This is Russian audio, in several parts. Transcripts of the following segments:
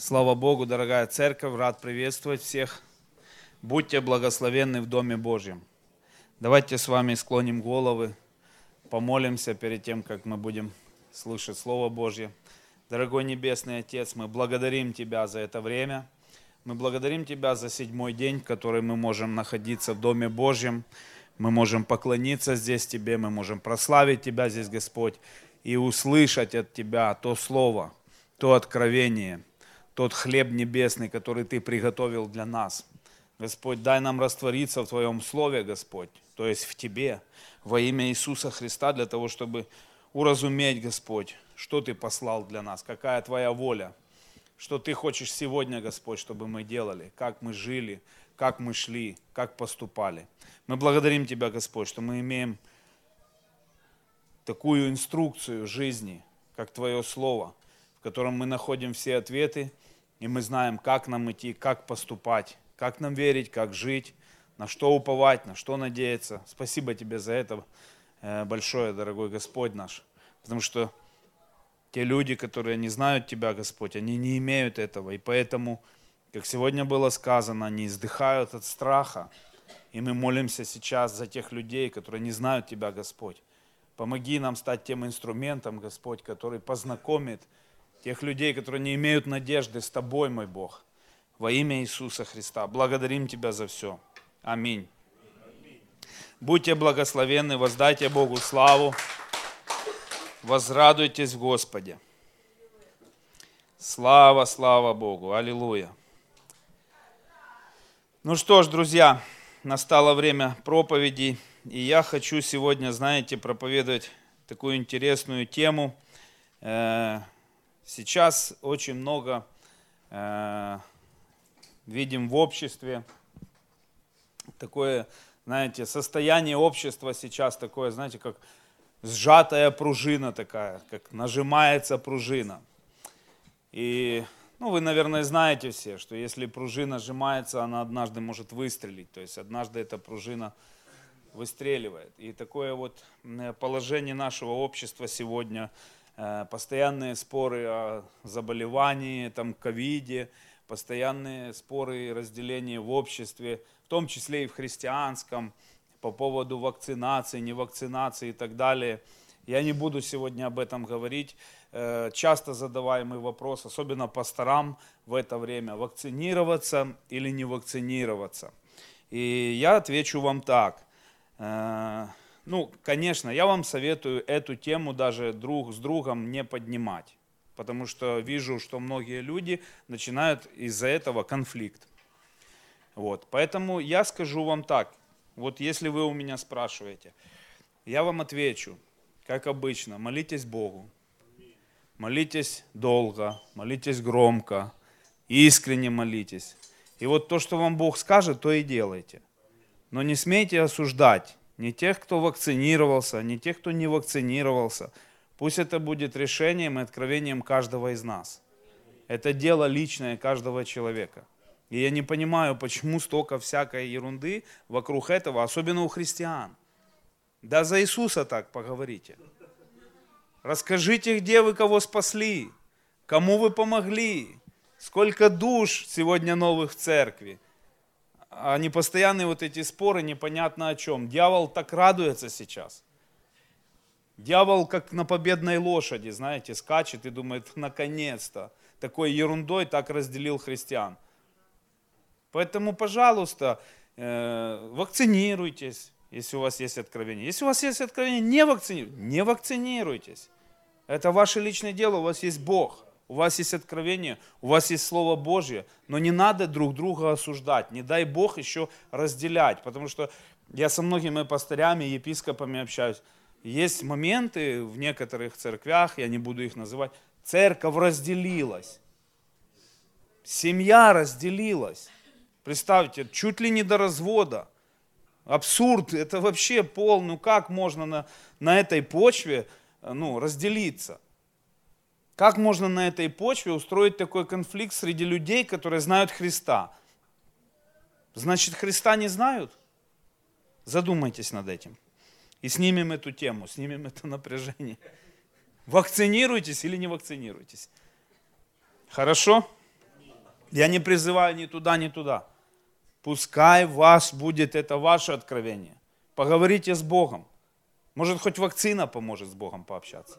Слава Богу, дорогая церковь, рад приветствовать всех. Будьте благословенны в Доме Божьем. Давайте с вами склоним головы, помолимся перед тем, как мы будем слышать Слово Божье. Дорогой Небесный Отец, мы благодарим Тебя за это время. Мы благодарим Тебя за седьмой день, в который мы можем находиться в Доме Божьем. Мы можем поклониться здесь Тебе, мы можем прославить Тебя здесь, Господь, и услышать от Тебя то Слово, то откровение – тот хлеб небесный, который Ты приготовил для нас. Господь, дай нам раствориться в Твоем Слове, Господь, то есть в Тебе, во имя Иисуса Христа, для того, чтобы уразуметь, Господь, что Ты послал для нас, какая Твоя воля, что Ты хочешь сегодня, Господь, чтобы мы делали, как мы жили, как мы шли, как поступали. Мы благодарим Тебя, Господь, что мы имеем такую инструкцию жизни, как Твое Слово, в котором мы находим все ответы и мы знаем, как нам идти, как поступать, как нам верить, как жить, на что уповать, на что надеяться. Спасибо тебе за это э, большое, дорогой Господь наш. Потому что те люди, которые не знают Тебя, Господь, они не имеют этого. И поэтому, как сегодня было сказано, они издыхают от страха. И мы молимся сейчас за тех людей, которые не знают Тебя, Господь. Помоги нам стать тем инструментом, Господь, который познакомит тех людей, которые не имеют надежды с Тобой, мой Бог. Во имя Иисуса Христа. Благодарим Тебя за все. Аминь. Будьте благословенны, воздайте Богу славу. Возрадуйтесь в Господе. Слава, слава Богу. Аллилуйя. Ну что ж, друзья, настало время проповеди, и я хочу сегодня, знаете, проповедовать такую интересную тему э, – Сейчас очень много э, видим в обществе такое, знаете, состояние общества сейчас такое, знаете, как сжатая пружина такая, как нажимается пружина. И, ну, вы, наверное, знаете все, что если пружина сжимается, она однажды может выстрелить. То есть однажды эта пружина выстреливает. И такое вот положение нашего общества сегодня – Э, постоянные споры о заболевании, там, ковиде, постоянные споры и разделения в обществе, в том числе и в христианском, по поводу вакцинации, невакцинации и так далее. Я не буду сегодня об этом говорить. Э, часто задаваемый вопрос, особенно пасторам в это время, вакцинироваться или не вакцинироваться. И я отвечу вам так. Ну, конечно, я вам советую эту тему даже друг с другом не поднимать, потому что вижу, что многие люди начинают из-за этого конфликт. Вот, поэтому я скажу вам так, вот если вы у меня спрашиваете, я вам отвечу, как обычно, молитесь Богу, молитесь долго, молитесь громко, искренне молитесь. И вот то, что вам Бог скажет, то и делайте. Но не смейте осуждать не тех, кто вакцинировался, не тех, кто не вакцинировался. Пусть это будет решением и откровением каждого из нас. Это дело личное каждого человека. И я не понимаю, почему столько всякой ерунды вокруг этого, особенно у христиан. Да за Иисуса так поговорите. Расскажите, где вы кого спасли, кому вы помогли, сколько душ сегодня новых в церкви а не постоянные вот эти споры непонятно о чем. Дьявол так радуется сейчас. Дьявол как на победной лошади, знаете, скачет и думает, наконец-то, такой ерундой так разделил христиан. Поэтому, пожалуйста, э, вакцинируйтесь, если у вас есть откровение. Если у вас есть откровение, не вакцинируйтесь. Не вакцинируйтесь. Это ваше личное дело, у вас есть Бог у вас есть откровение, у вас есть Слово Божье, но не надо друг друга осуждать, не дай Бог еще разделять, потому что я со многими пастырями, епископами общаюсь. Есть моменты в некоторых церквях, я не буду их называть, церковь разделилась, семья разделилась. Представьте, чуть ли не до развода. Абсурд, это вообще пол, ну как можно на, на этой почве ну, разделиться? Как можно на этой почве устроить такой конфликт среди людей, которые знают Христа? Значит, Христа не знают? Задумайтесь над этим. И снимем эту тему, снимем это напряжение. Вакцинируйтесь или не вакцинируйтесь. Хорошо? Я не призываю ни туда, ни туда. Пускай вас будет это ваше откровение. Поговорите с Богом. Может, хоть вакцина поможет с Богом пообщаться.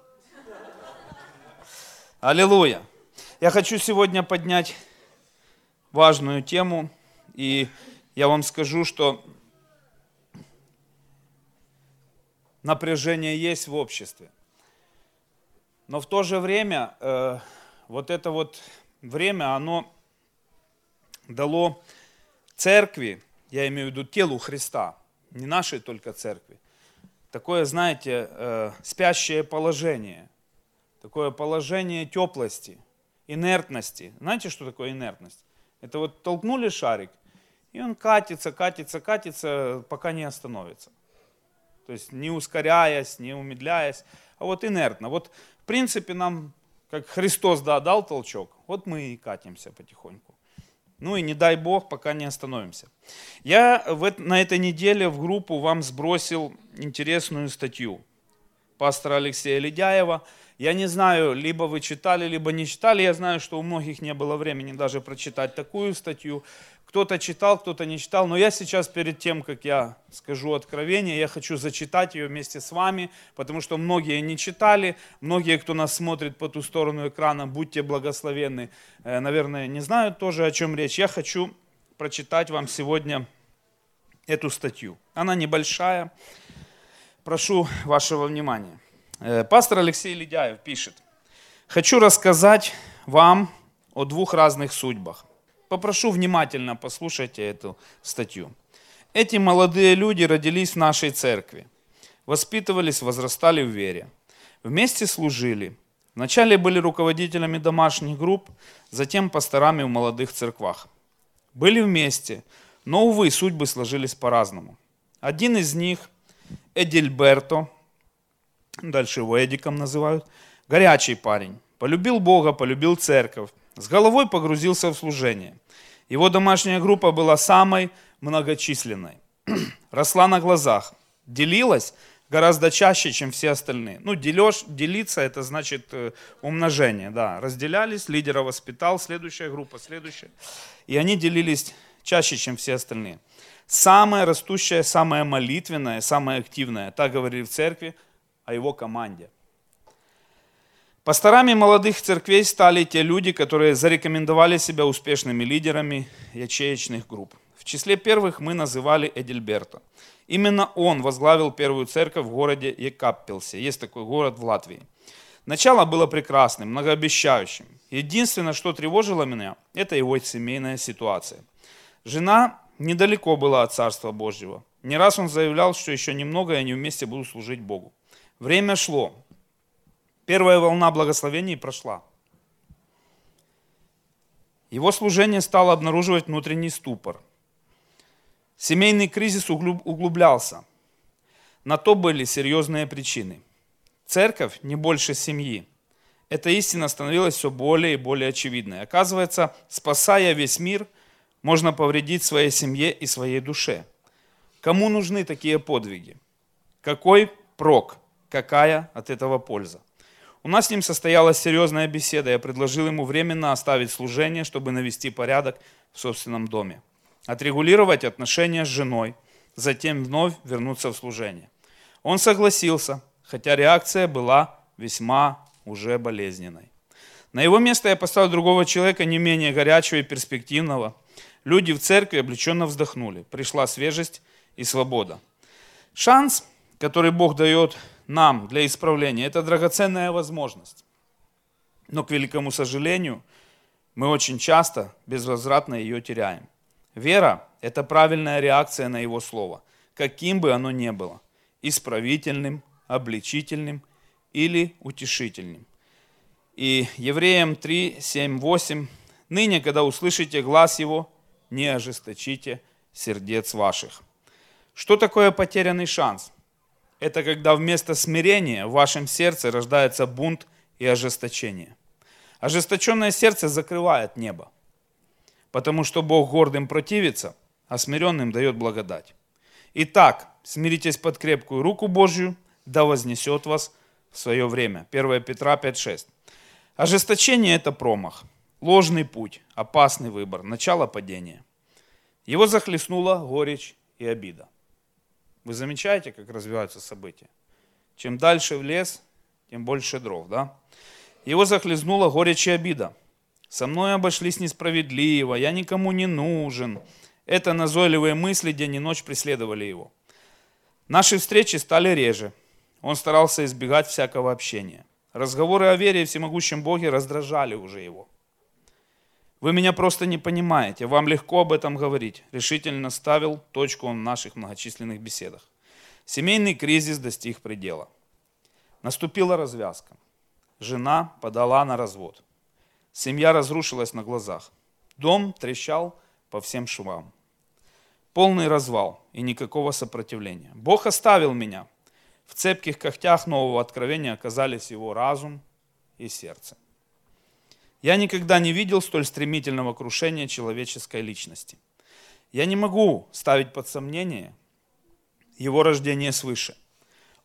Аллилуйя. Я хочу сегодня поднять важную тему, и я вам скажу, что напряжение есть в обществе. Но в то же время э, вот это вот время, оно дало церкви, я имею в виду телу Христа, не нашей только церкви, такое, знаете, э, спящее положение, такое положение теплости, инертности. Знаете, что такое инертность? Это вот толкнули шарик, и он катится, катится, катится, пока не остановится. То есть не ускоряясь, не умедляясь, а вот инертно. Вот в принципе нам, как Христос да, дал толчок, вот мы и катимся потихоньку. Ну и не дай Бог, пока не остановимся. Я в, на этой неделе в группу вам сбросил интересную статью пастора Алексея Ледяева. Я не знаю, либо вы читали, либо не читали. Я знаю, что у многих не было времени даже прочитать такую статью. Кто-то читал, кто-то не читал, но я сейчас перед тем, как я скажу откровение, я хочу зачитать ее вместе с вами, потому что многие не читали, многие, кто нас смотрит по ту сторону экрана, будьте благословенны, э, наверное, не знают тоже, о чем речь. Я хочу прочитать вам сегодня эту статью. Она небольшая, прошу вашего внимания. Э, пастор Алексей Ледяев пишет, «Хочу рассказать вам о двух разных судьбах. Попрошу внимательно послушайте эту статью. Эти молодые люди родились в нашей церкви, воспитывались, возрастали в вере. Вместе служили. Вначале были руководителями домашних групп, затем пасторами в молодых церквах. Были вместе, но, увы, судьбы сложились по-разному. Один из них, Эдильберто, дальше его Эдиком называют, горячий парень, полюбил Бога, полюбил церковь, с головой погрузился в служение. Его домашняя группа была самой многочисленной. Росла на глазах, делилась гораздо чаще, чем все остальные. Ну, делешь, делиться это значит э, умножение, да. Разделялись, лидера воспитал, следующая группа, следующая. И они делились чаще, чем все остальные. Самая растущая, самая молитвенная, самая активная, так говорили в церкви о его команде – Пасторами молодых церквей стали те люди, которые зарекомендовали себя успешными лидерами ячеечных групп. В числе первых мы называли Эдильберта. Именно он возглавил первую церковь в городе Екаппелсе. Есть такой город в Латвии. Начало было прекрасным, многообещающим. Единственное, что тревожило меня, это его семейная ситуация. Жена недалеко была от Царства Божьего. Не раз он заявлял, что еще немного, и они вместе будут служить Богу. Время шло, Первая волна благословений прошла. Его служение стало обнаруживать внутренний ступор. Семейный кризис углублялся. На то были серьезные причины. Церковь не больше семьи. Эта истина становилась все более и более очевидной. Оказывается, спасая весь мир, можно повредить своей семье и своей душе. Кому нужны такие подвиги? Какой прок? Какая от этого польза? У нас с ним состоялась серьезная беседа. Я предложил ему временно оставить служение, чтобы навести порядок в собственном доме. Отрегулировать отношения с женой, затем вновь вернуться в служение. Он согласился, хотя реакция была весьма уже болезненной. На его место я поставил другого человека, не менее горячего и перспективного. Люди в церкви облегченно вздохнули. Пришла свежесть и свобода. Шанс, который Бог дает нам для исправления. Это драгоценная возможность. Но, к великому сожалению, мы очень часто безвозвратно ее теряем. Вера – это правильная реакция на Его Слово, каким бы оно ни было, исправительным, обличительным или утешительным. И Евреям 3, 7, 8 «Ныне, когда услышите глаз Его, не ожесточите сердец ваших». Что такое потерянный шанс? Это когда вместо смирения в вашем сердце рождается бунт и ожесточение. Ожесточенное сердце закрывает небо, потому что Бог гордым противится, а смиренным дает благодать. Итак, смиритесь под крепкую руку Божью, да вознесет вас в свое время. 1 Петра 5.6. Ожесточение – это промах. ложный путь, опасный выбор, начало падения. Его захлестнула горечь и обида. Вы замечаете, как развиваются события? Чем дальше в лес, тем больше дров, да? Его захлестнула горечь и обида. Со мной обошлись несправедливо, я никому не нужен. Это назойливые мысли день и ночь преследовали его. Наши встречи стали реже. Он старался избегать всякого общения. Разговоры о вере и всемогущем Боге раздражали уже его. Вы меня просто не понимаете, вам легко об этом говорить. Решительно ставил точку в наших многочисленных беседах. Семейный кризис достиг предела. Наступила развязка. Жена подала на развод. Семья разрушилась на глазах. Дом трещал по всем швам. Полный развал и никакого сопротивления. Бог оставил меня. В цепких когтях нового откровения оказались его разум и сердце. Я никогда не видел столь стремительного крушения человеческой личности. Я не могу ставить под сомнение его рождение свыше.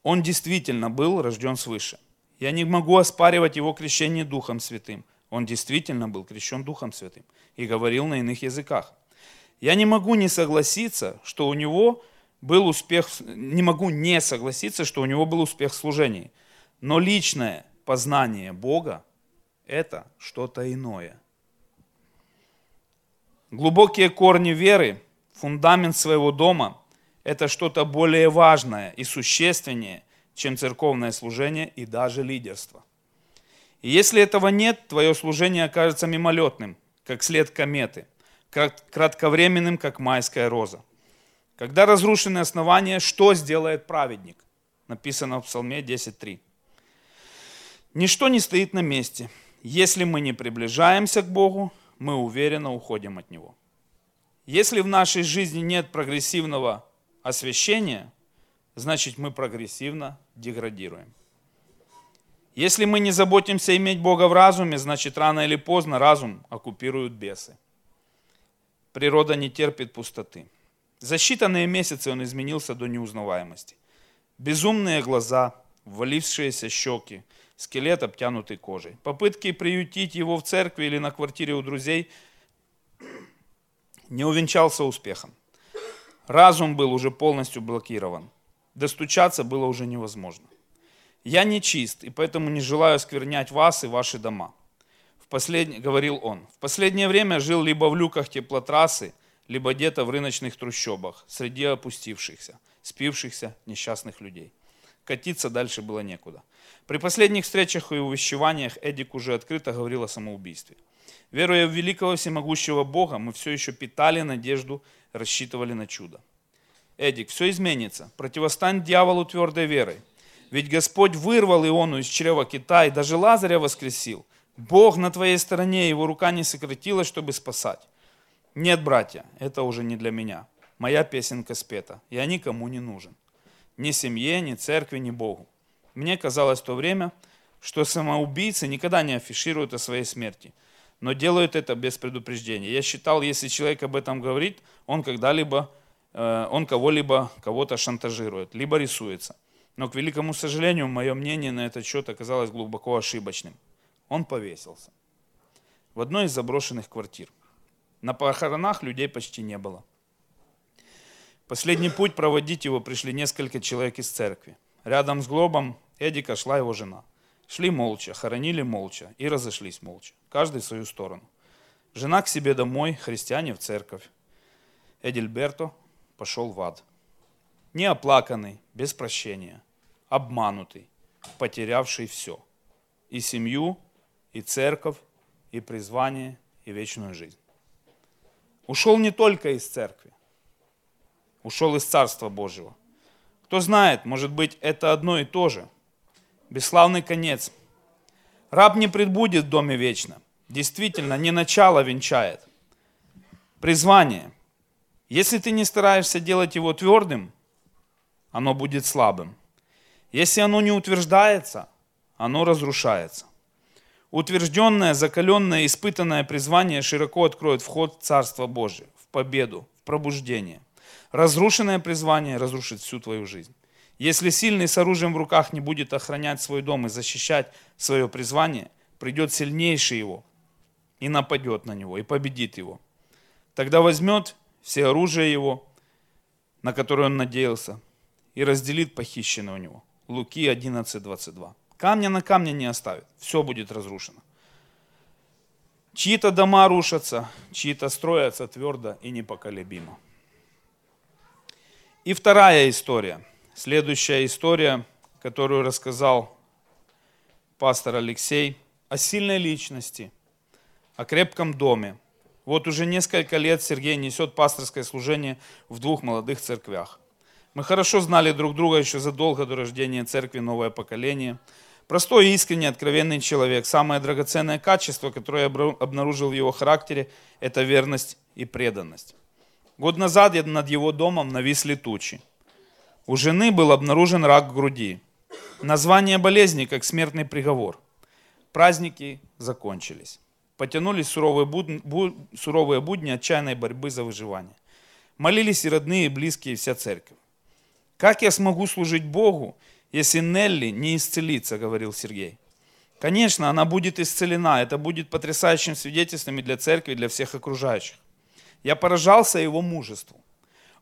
Он действительно был рожден свыше. Я не могу оспаривать его крещение Духом Святым. Он действительно был крещен Духом Святым и говорил на иных языках. Я не могу не согласиться, что у него был успех, не могу не согласиться, что у него был успех в служении. Но личное познание Бога – это что-то иное. Глубокие корни веры, фундамент своего дома – это что-то более важное и существеннее, чем церковное служение и даже лидерство – и если этого нет, твое служение окажется мимолетным, как след кометы, кратковременным, как майская роза. Когда разрушены основания, что сделает праведник? Написано в Псалме 10.3. Ничто не стоит на месте. Если мы не приближаемся к Богу, мы уверенно уходим от Него. Если в нашей жизни нет прогрессивного освящения, значит мы прогрессивно деградируем. Если мы не заботимся иметь Бога в разуме, значит рано или поздно разум оккупируют бесы. Природа не терпит пустоты. За считанные месяцы он изменился до неузнаваемости. Безумные глаза, ввалившиеся щеки, скелет, обтянутый кожей. Попытки приютить его в церкви или на квартире у друзей не увенчался успехом. Разум был уже полностью блокирован. Достучаться было уже невозможно. Я не чист, и поэтому не желаю осквернять вас и ваши дома. В послед... Говорил он. В последнее время жил либо в люках теплотрассы, либо где-то в рыночных трущобах, среди опустившихся, спившихся несчастных людей. Катиться дальше было некуда. При последних встречах и увещеваниях Эдик уже открыто говорил о самоубийстве. Веруя в великого всемогущего Бога, мы все еще питали надежду, рассчитывали на чудо. Эдик, все изменится. Противостань дьяволу твердой верой. Ведь Господь вырвал Иону из чрева кита и даже Лазаря воскресил. Бог на твоей стороне, его рука не сократилась, чтобы спасать. Нет, братья, это уже не для меня. Моя песенка спета. Я никому не нужен. Ни семье, ни церкви, ни Богу. Мне казалось в то время, что самоубийцы никогда не афишируют о своей смерти, но делают это без предупреждения. Я считал, если человек об этом говорит, он когда-либо, э, он кого-либо, кого-то шантажирует, либо рисуется. Но, к великому сожалению, мое мнение на этот счет оказалось глубоко ошибочным. Он повесился. В одной из заброшенных квартир. На похоронах людей почти не было. Последний путь проводить его пришли несколько человек из церкви. Рядом с гробом Эдика шла его жена. Шли молча, хоронили молча и разошлись молча. Каждый в свою сторону. Жена к себе домой, христиане в церковь. Эдильберто пошел в ад неоплаканный, без прощения, обманутый, потерявший все. И семью, и церковь, и призвание, и вечную жизнь. Ушел не только из церкви, ушел из Царства Божьего. Кто знает, может быть, это одно и то же. Бесславный конец. Раб не предбудет в доме вечно. Действительно, не начало венчает. Призвание. Если ты не стараешься делать его твердым, оно будет слабым. Если оно не утверждается, оно разрушается. Утвержденное, закаленное, испытанное призвание широко откроет вход в Царство Божие, в победу, в пробуждение. Разрушенное призвание разрушит всю твою жизнь. Если сильный с оружием в руках не будет охранять свой дом и защищать свое призвание, придет сильнейший его, и нападет на него, и победит его. Тогда возьмет все оружие его, на которое он надеялся, и разделит похищенное у него. Луки 11:22. Камня на камне не оставит, все будет разрушено. Чьи-то дома рушатся, чьи-то строятся твердо и непоколебимо. И вторая история, следующая история, которую рассказал пастор Алексей, о сильной личности, о крепком доме. Вот уже несколько лет Сергей несет пасторское служение в двух молодых церквях. Мы хорошо знали друг друга еще задолго до рождения церкви «Новое поколение». Простой, искренний, откровенный человек. Самое драгоценное качество, которое я обнаружил в его характере, это верность и преданность. Год назад над его домом нависли тучи. У жены был обнаружен рак груди. Название болезни как смертный приговор. Праздники закончились. Потянулись суровые будни, суровые будни отчаянной борьбы за выживание. Молились и родные, и близкие, и вся церковь. Как я смогу служить Богу, если Нелли не исцелится, говорил Сергей. Конечно, она будет исцелена. Это будет потрясающим свидетельством и для церкви, и для всех окружающих. Я поражался его мужеству.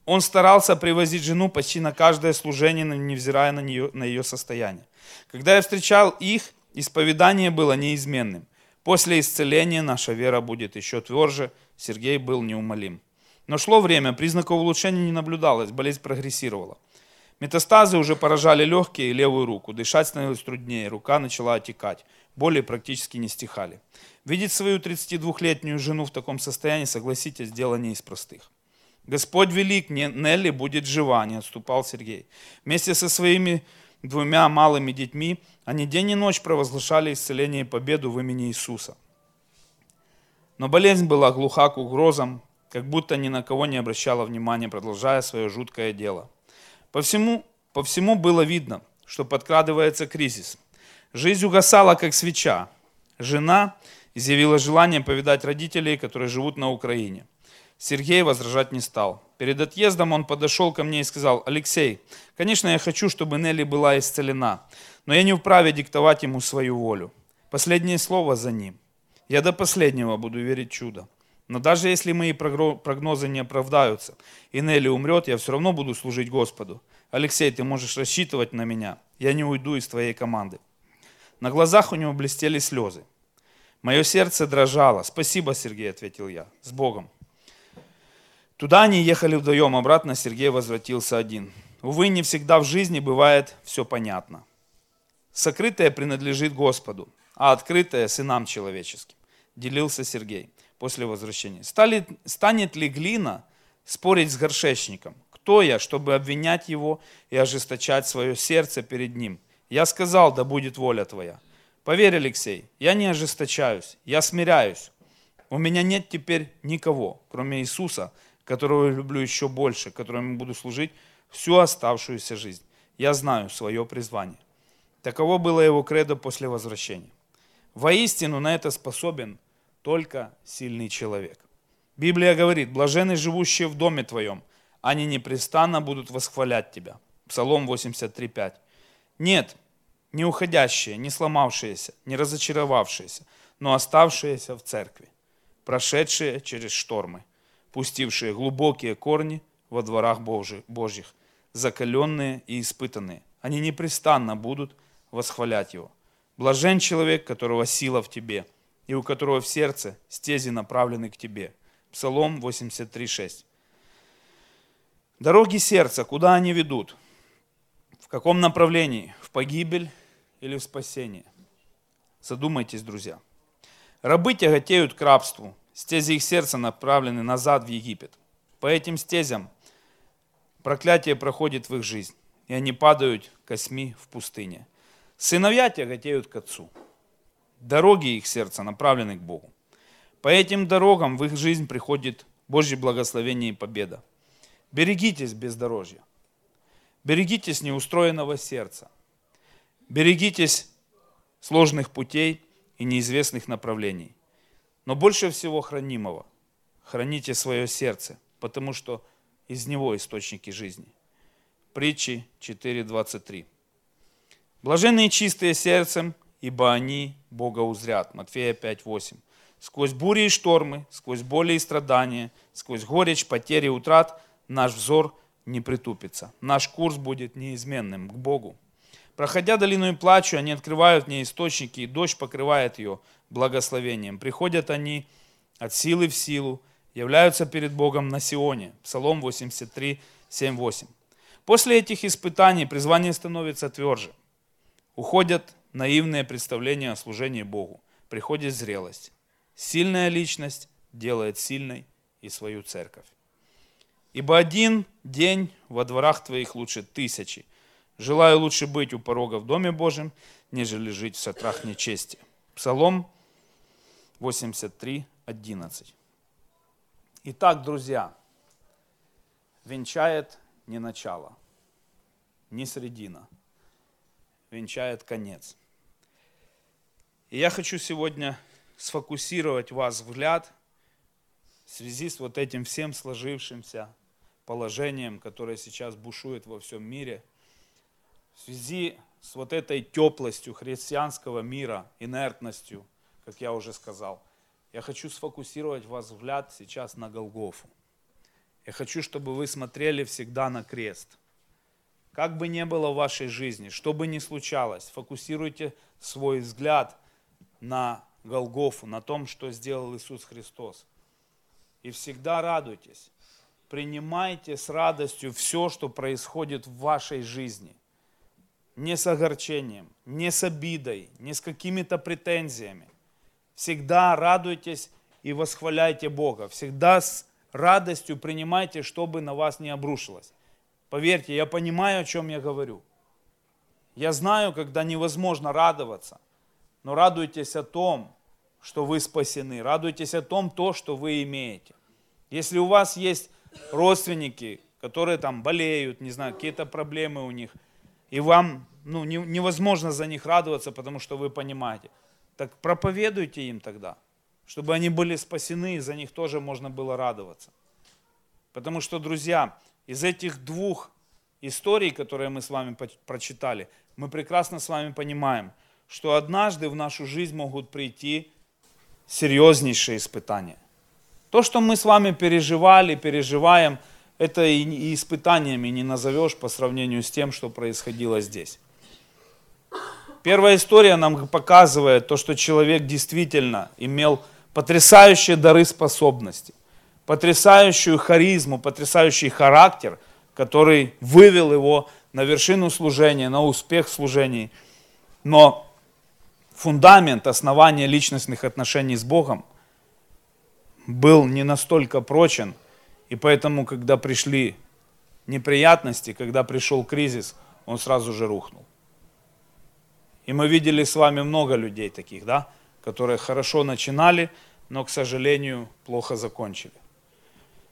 Он старался привозить жену почти на каждое служение, невзирая на, нее, на ее состояние. Когда я встречал их, исповедание было неизменным. После исцеления наша вера будет еще тверже. Сергей был неумолим. Но шло время, признаков улучшения не наблюдалось, болезнь прогрессировала. Метастазы уже поражали легкие и левую руку, дышать становилось труднее, рука начала отекать, боли практически не стихали. Видеть свою 32-летнюю жену в таком состоянии, согласитесь, дело не из простых. Господь велик, Нелли будет жива, не отступал Сергей. Вместе со своими двумя малыми детьми они день и ночь провозглашали исцеление и победу в имени Иисуса. Но болезнь была глуха к угрозам, как будто ни на кого не обращала внимания, продолжая свое жуткое дело. По всему, по всему было видно, что подкрадывается кризис. Жизнь угасала, как свеча. Жена изъявила желание повидать родителей, которые живут на Украине. Сергей возражать не стал. Перед отъездом он подошел ко мне и сказал, Алексей, конечно, я хочу, чтобы Нелли была исцелена, но я не вправе диктовать ему свою волю. Последнее слово за ним. Я до последнего буду верить чудо. Но даже если мои прогнозы не оправдаются, и Нелли умрет, я все равно буду служить Господу. Алексей, ты можешь рассчитывать на меня. Я не уйду из твоей команды. На глазах у него блестели слезы. Мое сердце дрожало. Спасибо, Сергей, ответил я. С Богом. Туда они ехали вдвоем, обратно Сергей возвратился один. Увы, не всегда в жизни бывает все понятно. Сокрытое принадлежит Господу, а открытое сынам человеческим, делился Сергей после возвращения. Стали, станет ли глина спорить с горшечником? Кто я, чтобы обвинять его и ожесточать свое сердце перед ним? Я сказал, да будет воля твоя. Поверь, Алексей, я не ожесточаюсь, я смиряюсь. У меня нет теперь никого, кроме Иисуса, которого я люблю еще больше, которому буду служить всю оставшуюся жизнь. Я знаю свое призвание. Таково было его кредо после возвращения. Воистину на это способен только сильный человек. Библия говорит, блажены живущие в доме твоем, они непрестанно будут восхвалять тебя. Псалом 83.5. Нет, не уходящие, не сломавшиеся, не разочаровавшиеся, но оставшиеся в церкви, прошедшие через штормы, пустившие глубокие корни во дворах Божьих, закаленные и испытанные. Они непрестанно будут восхвалять Его. Блажен человек, которого сила в тебе, и у которого в сердце стези направлены к тебе. Псалом 83.6. Дороги сердца, куда они ведут? В каком направлении? В погибель или в спасение? Задумайтесь, друзья. Рабы тяготеют к рабству, Стези их сердца направлены назад в Египет. По этим стезям проклятие проходит в их жизнь, и они падают косьми в пустыне. Сыновья тяготеют к отцу. Дороги их сердца направлены к Богу. По этим дорогам в их жизнь приходит Божье благословение и победа. Берегитесь бездорожья. Берегитесь неустроенного сердца. Берегитесь сложных путей и неизвестных направлений. Но больше всего хранимого храните свое сердце, потому что из него источники жизни. Притчи 4.23. Блаженные чистые сердцем, ибо они Бога узрят. Матфея 5.8. Сквозь бури и штормы, сквозь боли и страдания, сквозь горечь, потери и утрат наш взор не притупится. Наш курс будет неизменным к Богу. Проходя долину и плачу, они открывают мне источники, и дождь покрывает ее благословением. Приходят они от силы в силу, являются перед Богом на Сионе. Псалом 83, 7, 8. После этих испытаний призвание становится тверже. Уходят наивные представления о служении Богу. Приходит зрелость. Сильная личность делает сильной и свою церковь. Ибо один день во дворах твоих лучше тысячи. Желаю лучше быть у порога в Доме Божьем, нежели жить в сатрах нечести. Псалом 83, 11. Итак, друзья, венчает не начало, не середина, венчает конец. И я хочу сегодня сфокусировать вас взгляд в связи с вот этим всем сложившимся положением, которое сейчас бушует во всем мире, в связи с вот этой теплостью христианского мира, инертностью, как я уже сказал, я хочу сфокусировать вас взгляд сейчас на Голгофу. Я хочу, чтобы вы смотрели всегда на крест. Как бы ни было в вашей жизни, что бы ни случалось, фокусируйте свой взгляд на Голгофу, на том, что сделал Иисус Христос. И всегда радуйтесь. Принимайте с радостью все, что происходит в вашей жизни. Не с огорчением, не с обидой, не с какими-то претензиями. Всегда радуйтесь и восхваляйте Бога. Всегда с радостью принимайте, чтобы на вас не обрушилось. Поверьте, я понимаю, о чем я говорю. Я знаю, когда невозможно радоваться – но радуйтесь о том, что вы спасены. Радуйтесь о том, то, что вы имеете. Если у вас есть родственники, которые там болеют, не знаю, какие-то проблемы у них, и вам ну, не, невозможно за них радоваться, потому что вы понимаете, так проповедуйте им тогда, чтобы они были спасены, и за них тоже можно было радоваться. Потому что, друзья, из этих двух историй, которые мы с вами прочитали, мы прекрасно с вами понимаем, что однажды в нашу жизнь могут прийти серьезнейшие испытания. То, что мы с вами переживали, переживаем, это и испытаниями не назовешь по сравнению с тем, что происходило здесь. Первая история нам показывает то, что человек действительно имел потрясающие дары способности, потрясающую харизму, потрясающий характер, который вывел его на вершину служения, на успех в служении. Но фундамент, основания личностных отношений с Богом был не настолько прочен, и поэтому, когда пришли неприятности, когда пришел кризис, он сразу же рухнул. И мы видели с вами много людей таких, да, которые хорошо начинали, но, к сожалению, плохо закончили.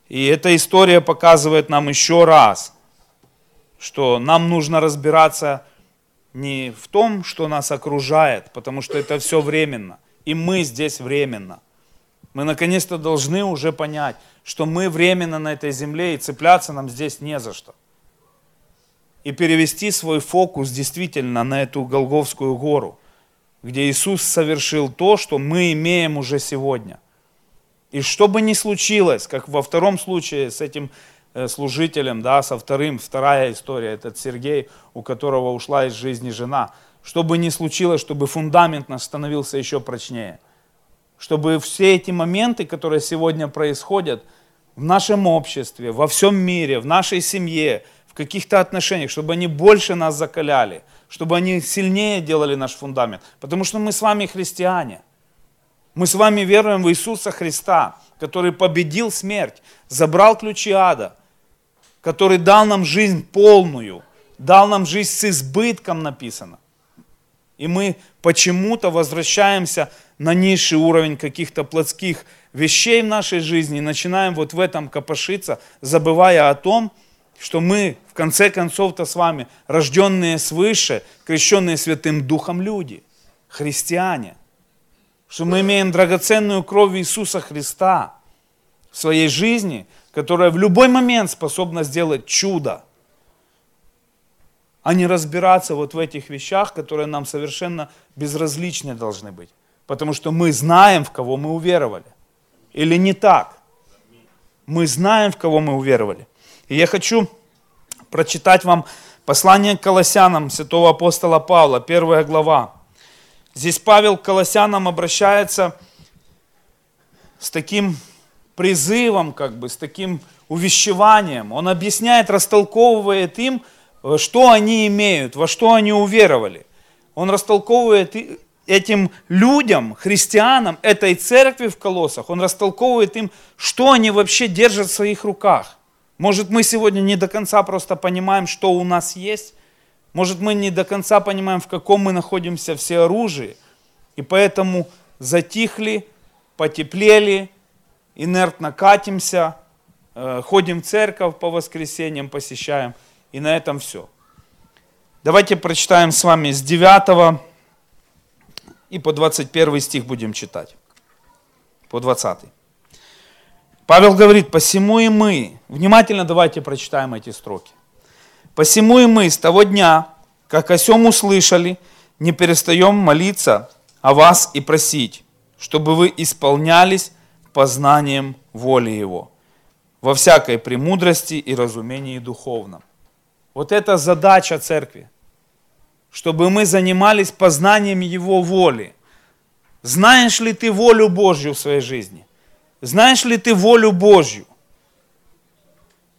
И эта история показывает нам еще раз, что нам нужно разбираться не в том, что нас окружает, потому что это все временно. И мы здесь временно. Мы наконец-то должны уже понять, что мы временно на этой земле и цепляться нам здесь не за что. И перевести свой фокус действительно на эту Голговскую гору, где Иисус совершил то, что мы имеем уже сегодня. И что бы ни случилось, как во втором случае с этим служителем, да, со вторым, вторая история, этот Сергей, у которого ушла из жизни жена. Что бы ни случилось, чтобы фундамент наш становился еще прочнее. Чтобы все эти моменты, которые сегодня происходят в нашем обществе, во всем мире, в нашей семье, в каких-то отношениях, чтобы они больше нас закаляли, чтобы они сильнее делали наш фундамент. Потому что мы с вами христиане. Мы с вами веруем в Иисуса Христа, который победил смерть, забрал ключи ада, который дал нам жизнь полную, дал нам жизнь с избытком написано. И мы почему-то возвращаемся на низший уровень каких-то плотских вещей в нашей жизни и начинаем вот в этом копошиться, забывая о том, что мы в конце концов-то с вами рожденные свыше, крещенные Святым Духом люди, христиане, что мы имеем драгоценную кровь Иисуса Христа в своей жизни – которая в любой момент способна сделать чудо, а не разбираться вот в этих вещах, которые нам совершенно безразличны должны быть. Потому что мы знаем, в кого мы уверовали. Или не так? Мы знаем, в кого мы уверовали. И я хочу прочитать вам послание к Колоссянам святого апостола Павла, первая глава. Здесь Павел к Колоссянам обращается с таким призывом, как бы, с таким увещеванием. Он объясняет, растолковывает им, что они имеют, во что они уверовали. Он растолковывает этим людям, христианам, этой церкви в Колоссах, он растолковывает им, что они вообще держат в своих руках. Может, мы сегодня не до конца просто понимаем, что у нас есть. Может, мы не до конца понимаем, в каком мы находимся все оружие. И поэтому затихли, потеплели, инертно катимся, э, ходим в церковь по воскресеньям, посещаем. И на этом все. Давайте прочитаем с вами с 9 и по 21 стих будем читать. По 20. Павел говорит, посему и мы, внимательно давайте прочитаем эти строки. Посему и мы с того дня, как о сем услышали, не перестаем молиться о вас и просить, чтобы вы исполнялись познанием воли Его, во всякой премудрости и разумении духовном. Вот это задача церкви, чтобы мы занимались познанием Его воли. Знаешь ли ты волю Божью в своей жизни? Знаешь ли ты волю Божью?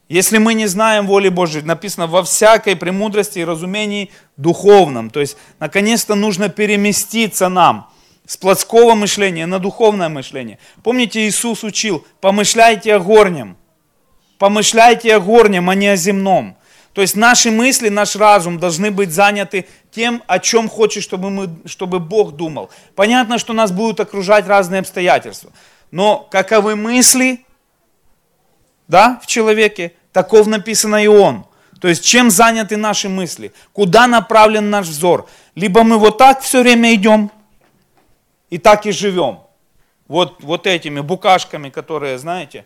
Если мы не знаем воли Божьей, написано во всякой премудрости и разумении духовном. То есть, наконец-то нужно переместиться нам с плотского мышления на духовное мышление. Помните, Иисус учил, помышляйте о горнем. Помышляйте о горнем, а не о земном. То есть наши мысли, наш разум должны быть заняты тем, о чем хочет, чтобы, мы, чтобы Бог думал. Понятно, что нас будут окружать разные обстоятельства. Но каковы мысли да, в человеке, таков написано и он. То есть чем заняты наши мысли, куда направлен наш взор. Либо мы вот так все время идем и так и живем. Вот, вот этими букашками, которые, знаете,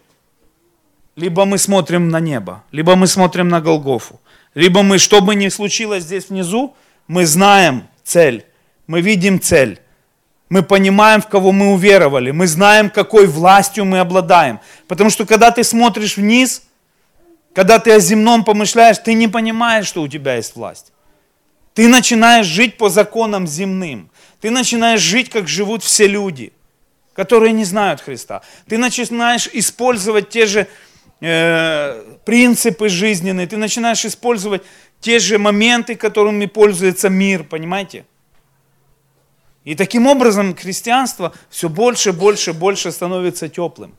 либо мы смотрим на небо, либо мы смотрим на Голгофу, либо мы, что бы ни случилось здесь внизу, мы знаем цель, мы видим цель. Мы понимаем, в кого мы уверовали. Мы знаем, какой властью мы обладаем. Потому что когда ты смотришь вниз, когда ты о земном помышляешь, ты не понимаешь, что у тебя есть власть. Ты начинаешь жить по законам земным. Ты начинаешь жить, как живут все люди, которые не знают Христа. Ты начинаешь использовать те же э, принципы жизненные. Ты начинаешь использовать те же моменты, которыми пользуется мир, понимаете? И таким образом христианство все больше, больше, больше становится теплым.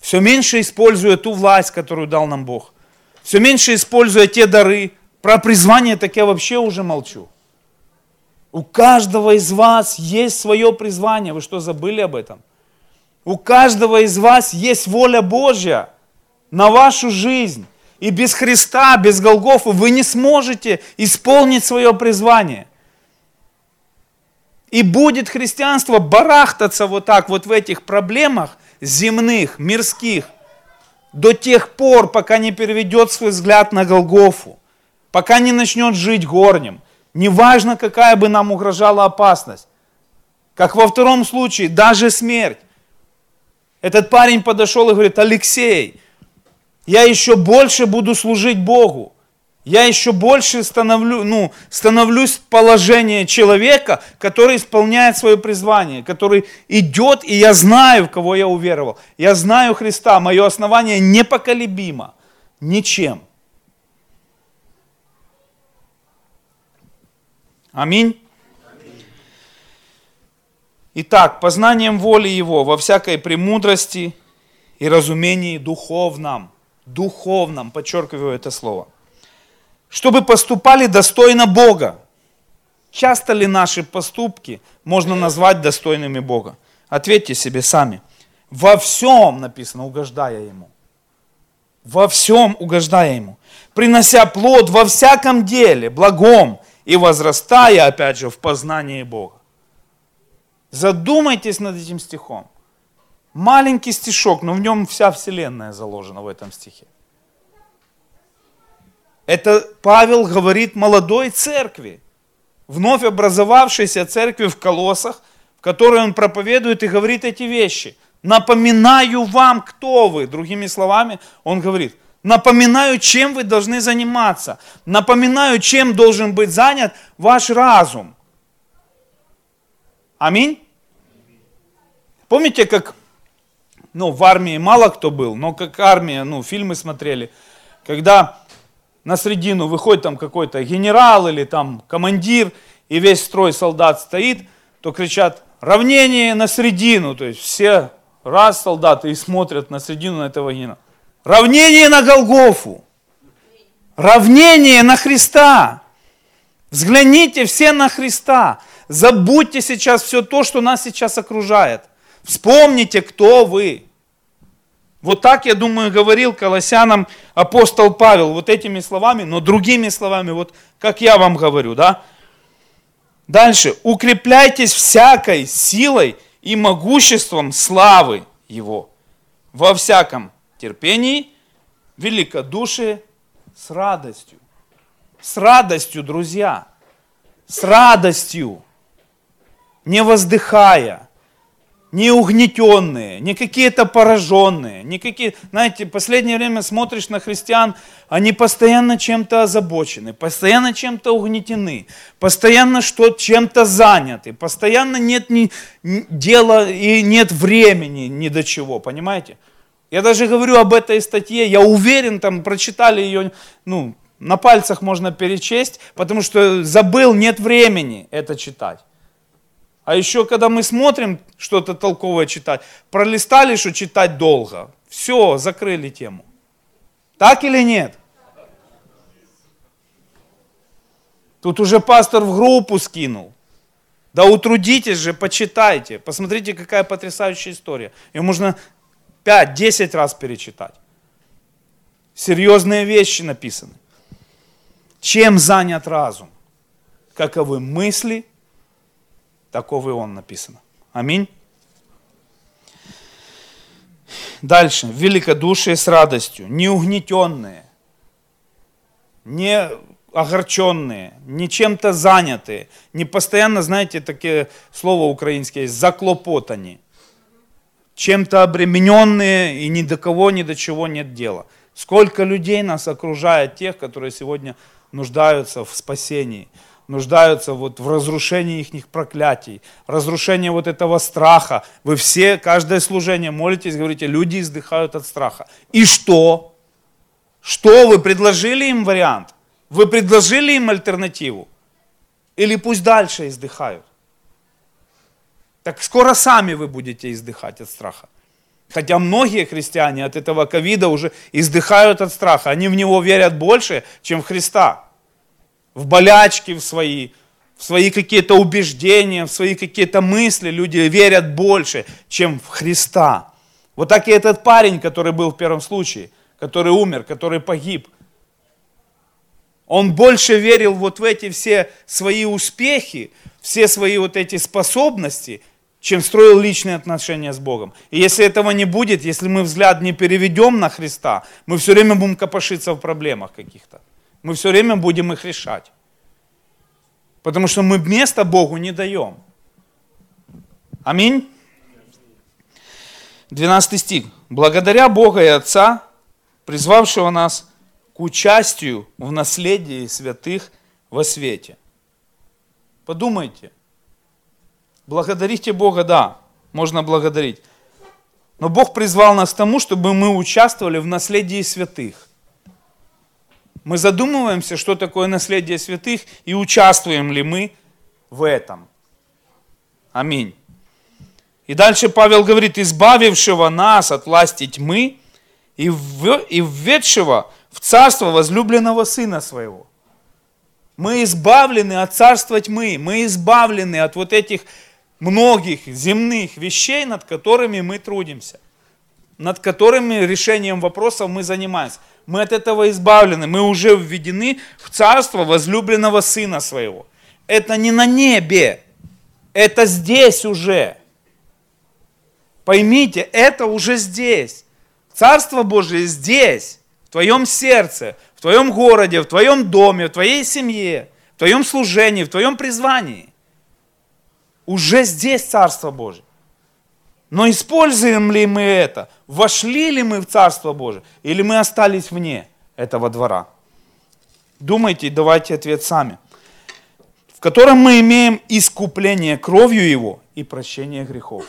Все меньше используя ту власть, которую дал нам Бог. Все меньше используя те дары. Про призвание так я вообще уже молчу. У каждого из вас есть свое призвание. Вы что, забыли об этом? У каждого из вас есть воля Божья на вашу жизнь. И без Христа, без Голгофа вы не сможете исполнить свое призвание. И будет христианство барахтаться вот так вот в этих проблемах земных, мирских, до тех пор, пока не переведет свой взгляд на Голгофу, пока не начнет жить горнем. Неважно, какая бы нам угрожала опасность. Как во втором случае, даже смерть. Этот парень подошел и говорит, Алексей, я еще больше буду служить Богу я еще больше становлю, ну, становлюсь в положение человека, который исполняет свое призвание, который идет, и я знаю, в кого я уверовал. Я знаю Христа, мое основание непоколебимо, ничем. Аминь. Итак, познанием воли Его во всякой премудрости и разумении духовном, духовном, подчеркиваю это слово – чтобы поступали достойно Бога. Часто ли наши поступки можно назвать достойными Бога? Ответьте себе сами. Во всем написано, угождая Ему. Во всем угождая Ему. Принося плод во всяком деле, благом и возрастая, опять же, в познании Бога. Задумайтесь над этим стихом. Маленький стишок, но в нем вся вселенная заложена в этом стихе. Это Павел говорит молодой церкви, вновь образовавшейся церкви в Колосах, в которой он проповедует и говорит эти вещи. Напоминаю вам, кто вы. Другими словами, он говорит, напоминаю, чем вы должны заниматься. Напоминаю, чем должен быть занят ваш разум. Аминь. Помните, как ну, в армии мало кто был, но как армия, ну, фильмы смотрели, когда на средину выходит там какой-то генерал или там командир, и весь строй солдат стоит, то кричат равнение на средину, то есть все раз солдаты и смотрят на средину на этого генерала. Равнение на Голгофу. Равнение на Христа. Взгляните все на Христа. Забудьте сейчас все то, что нас сейчас окружает. Вспомните, кто вы. Вот так, я думаю, говорил колоссянам апостол Павел, вот этими словами, но другими словами, вот как я вам говорю, да. Дальше. Укрепляйтесь всякой силой и могуществом славы Его. Во всяком терпении, великодушие, с радостью. С радостью, друзья. С радостью. Не воздыхая не угнетенные, не какие-то пораженные, не какие, знаете, в последнее время смотришь на христиан, они постоянно чем-то озабочены, постоянно чем-то угнетены, постоянно что чем-то заняты, постоянно нет ни, дела и нет времени ни до чего, понимаете? Я даже говорю об этой статье, я уверен, там прочитали ее, ну, на пальцах можно перечесть, потому что забыл, нет времени это читать. А еще, когда мы смотрим что-то толковое читать, пролистали, что читать долго. Все, закрыли тему. Так или нет? Тут уже пастор в группу скинул. Да утрудитесь же, почитайте. Посмотрите, какая потрясающая история. Ее можно 5-10 раз перечитать. Серьезные вещи написаны. Чем занят разум? Каковы мысли, таков и он написано. Аминь. Дальше. Великодушие с радостью. Не угнетенные. Не огорченные, не чем-то занятые, не постоянно, знаете, такие слова украинские есть, заклопотани, чем-то обремененные и ни до кого, ни до чего нет дела. Сколько людей нас окружает тех, которые сегодня нуждаются в спасении – нуждаются вот в разрушении их проклятий, разрушении вот этого страха. Вы все, каждое служение молитесь, говорите, люди издыхают от страха. И что? Что вы предложили им вариант? Вы предложили им альтернативу? Или пусть дальше издыхают? Так скоро сами вы будете издыхать от страха. Хотя многие христиане от этого ковида уже издыхают от страха. Они в него верят больше, чем в Христа в болячки в свои, в свои какие-то убеждения, в свои какие-то мысли люди верят больше, чем в Христа. Вот так и этот парень, который был в первом случае, который умер, который погиб. Он больше верил вот в эти все свои успехи, все свои вот эти способности, чем строил личные отношения с Богом. И если этого не будет, если мы взгляд не переведем на Христа, мы все время будем копошиться в проблемах каких-то. Мы все время будем их решать. Потому что мы места Богу не даем. Аминь. 12 стих. Благодаря Бога и Отца, призвавшего нас к участию в наследии святых во свете. Подумайте. Благодарите Бога, да, можно благодарить. Но Бог призвал нас к тому, чтобы мы участвовали в наследии святых. Мы задумываемся, что такое наследие святых и участвуем ли мы в этом. Аминь. И дальше Павел говорит, избавившего нас от власти тьмы и, в, и введшего в царство возлюбленного Сына Своего. Мы избавлены от царства тьмы, мы избавлены от вот этих многих земных вещей, над которыми мы трудимся, над которыми решением вопросов мы занимаемся мы от этого избавлены, мы уже введены в царство возлюбленного Сына Своего. Это не на небе, это здесь уже. Поймите, это уже здесь. Царство Божие здесь, в твоем сердце, в твоем городе, в твоем доме, в твоей семье, в твоем служении, в твоем призвании. Уже здесь Царство Божие. Но используем ли мы это? Вошли ли мы в Царство Божие? Или мы остались вне этого двора? Думайте, давайте ответ сами. В котором мы имеем искупление кровью Его и прощение грехов.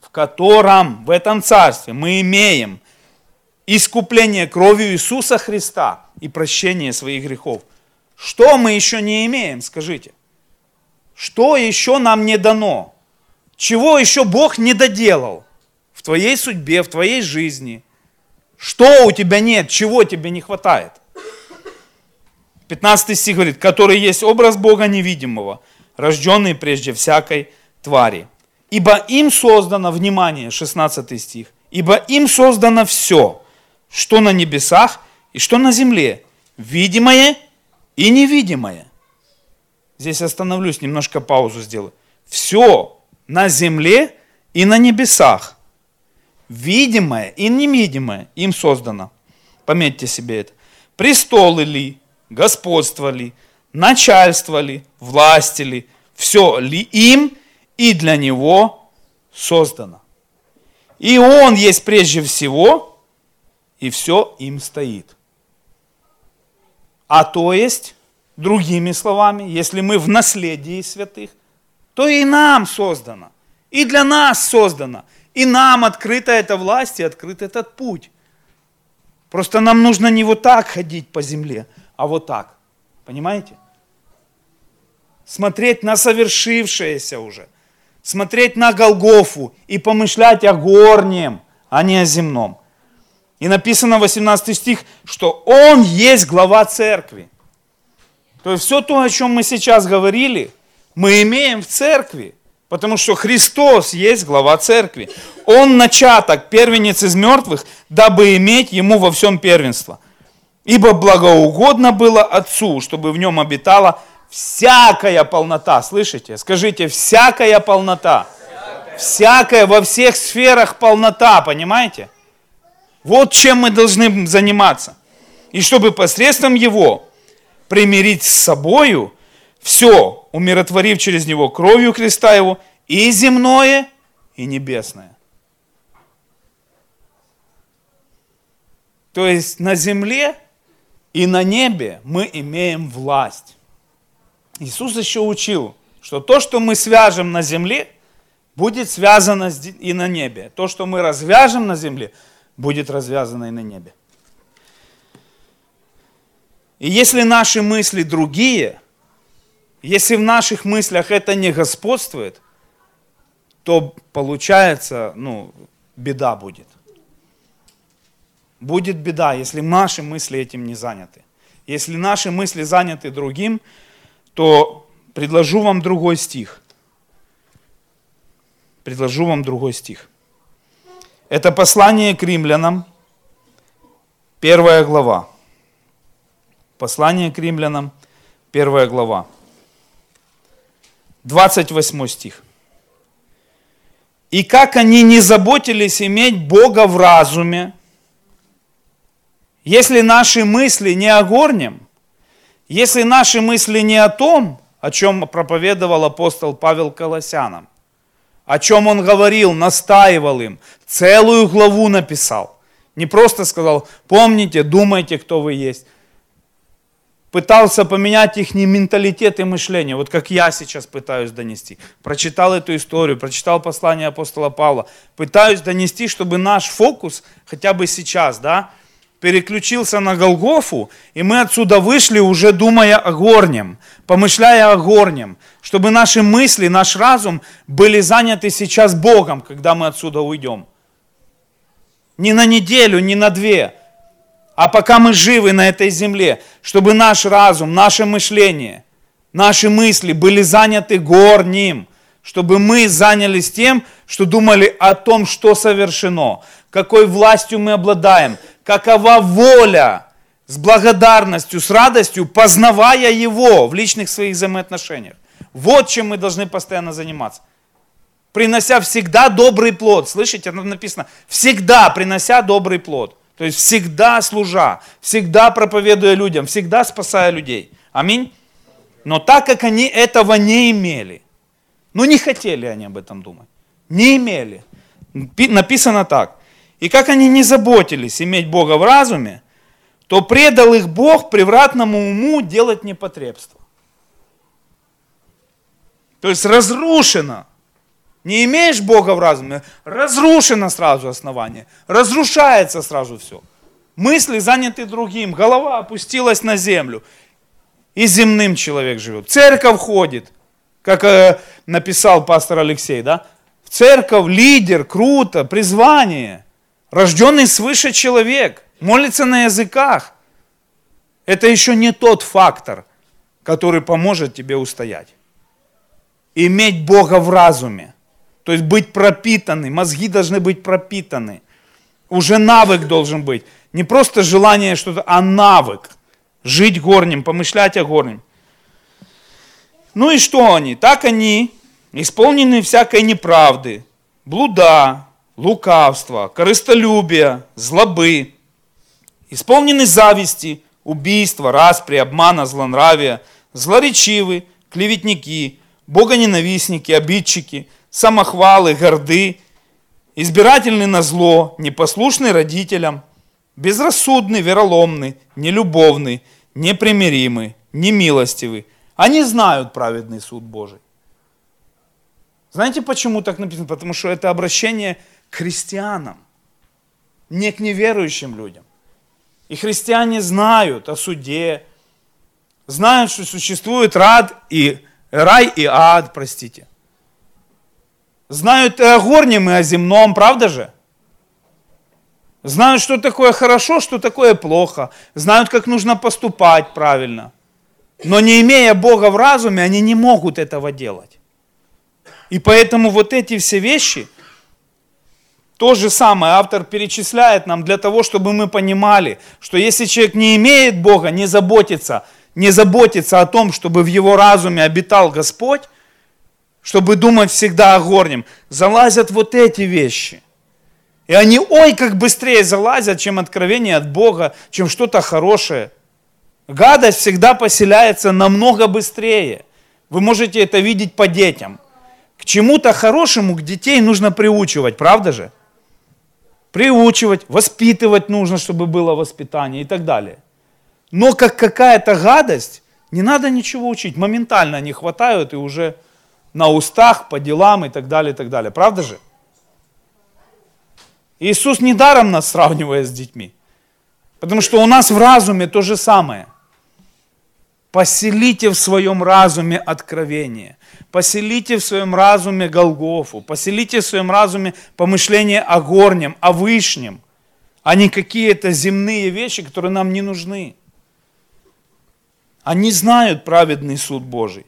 В котором, в этом царстве мы имеем искупление кровью Иисуса Христа и прощение своих грехов. Что мы еще не имеем, скажите? Что еще нам не дано? Чего еще Бог не доделал в твоей судьбе, в твоей жизни? Что у тебя нет, чего тебе не хватает? 15 стих говорит, который есть образ Бога невидимого, рожденный прежде всякой твари. Ибо им создано, внимание, 16 стих, ибо им создано все, что на небесах и что на земле, видимое и невидимое. Здесь остановлюсь, немножко паузу сделаю. Все на земле и на небесах, видимое и невидимое им создано. Пометьте себе это. Престолы ли, господство ли, начальство ли, власти ли, все ли им и для него создано. И он есть прежде всего, и все им стоит. А то есть, другими словами, если мы в наследии святых, то и нам создано, и для нас создано, и нам открыта эта власть и открыт этот путь. Просто нам нужно не вот так ходить по земле, а вот так. Понимаете? Смотреть на совершившееся уже. Смотреть на Голгофу и помышлять о горнем, а не о земном. И написано 18 стих, что Он есть глава церкви. То есть все то, о чем мы сейчас говорили, мы имеем в церкви. Потому что Христос есть глава церкви. Он начаток, первенец из мертвых, дабы иметь ему во всем первенство. Ибо благоугодно было Отцу, чтобы в нем обитала всякая полнота. Слышите? Скажите, всякая полнота. Всякая, всякая во всех сферах полнота, понимаете? Вот чем мы должны заниматься. И чтобы посредством Его примирить с собою все, умиротворив через Него кровью креста Его, и земное, и небесное. То есть на земле и на небе мы имеем власть. Иисус еще учил, что то, что мы свяжем на земле, будет связано и на небе. То, что мы развяжем на земле, будет развязано и на небе. И если наши мысли другие, если в наших мыслях это не господствует, то получается, ну, беда будет. Будет беда, если наши мысли этим не заняты. Если наши мысли заняты другим, то предложу вам другой стих. Предложу вам другой стих. Это послание к римлянам, первая глава. Послание к римлянам, первая глава. 28 стих. «И как они не заботились иметь Бога в разуме, если наши мысли не о горнем, если наши мысли не о том, о чем проповедовал апостол Павел Колосянам, о чем он говорил, настаивал им, целую главу написал. Не просто сказал, помните, думайте, кто вы есть. Пытался поменять их менталитет и мышление, вот как я сейчас пытаюсь донести. Прочитал эту историю, прочитал послание апостола Павла. Пытаюсь донести, чтобы наш фокус хотя бы сейчас, да, переключился на Голгофу, и мы отсюда вышли уже думая о горнем, помышляя о горнем, чтобы наши мысли, наш разум были заняты сейчас Богом, когда мы отсюда уйдем. Не на неделю, не на две, а пока мы живы на этой земле, чтобы наш разум, наше мышление, наши мысли были заняты горним, чтобы мы занялись тем, что думали о том, что совершено, какой властью мы обладаем, какова воля, с благодарностью, с радостью, познавая Его в личных своих взаимоотношениях. Вот чем мы должны постоянно заниматься. Принося всегда добрый плод. Слышите, написано, всегда принося добрый плод. То есть всегда служа, всегда проповедуя людям, всегда спасая людей. Аминь. Но так как они этого не имели, Но не хотели они об этом думать. Не имели. Написано так. И как они не заботились иметь Бога в разуме, то предал их Бог превратному уму делать непотребство. То есть разрушено. Не имеешь Бога в разуме, разрушено сразу основание. Разрушается сразу все. Мысли заняты другим, голова опустилась на землю. И земным человек живет. Церковь ходит, как э, написал пастор Алексей, да? В церковь лидер, круто, призвание. Рожденный свыше человек, молится на языках. Это еще не тот фактор, который поможет тебе устоять иметь Бога в разуме. То есть быть пропитаны, мозги должны быть пропитаны. Уже навык должен быть. Не просто желание что-то, а навык. Жить горним, помышлять о горнем. Ну и что они? Так они исполнены всякой неправды, блуда, лукавства, корыстолюбия, злобы, исполнены зависти, убийства, распри, обмана, злонравия, злоречивы, клеветники, богоненавистники, обидчики, самохвалы, горды, избирательны на зло, непослушны родителям, безрассудны, вероломны, нелюбовны, непримиримы, немилостивы. Они знают праведный суд Божий. Знаете, почему так написано? Потому что это обращение к христианам, не к неверующим людям. И христиане знают о суде, знают, что существует рад и Рай и ад, простите. Знают и о горнем, и о земном, правда же? Знают, что такое хорошо, что такое плохо. Знают, как нужно поступать правильно. Но не имея Бога в разуме, они не могут этого делать. И поэтому вот эти все вещи, то же самое автор перечисляет нам для того, чтобы мы понимали, что если человек не имеет Бога, не заботится – не заботится о том, чтобы в его разуме обитал Господь, чтобы думать всегда о горнем, залазят вот эти вещи. И они, ой, как быстрее залазят, чем откровение от Бога, чем что-то хорошее. Гадость всегда поселяется намного быстрее. Вы можете это видеть по детям. К чему-то хорошему к детей нужно приучивать, правда же? Приучивать, воспитывать нужно, чтобы было воспитание и так далее. Но как какая-то гадость, не надо ничего учить. Моментально они хватают и уже на устах, по делам и так далее, и так далее. Правда же? Иисус недаром нас сравнивает с детьми. Потому что у нас в разуме то же самое. Поселите в своем разуме откровение. Поселите в своем разуме Голгофу. Поселите в своем разуме помышление о горнем, о вышнем, а не какие-то земные вещи, которые нам не нужны. Они знают праведный суд Божий,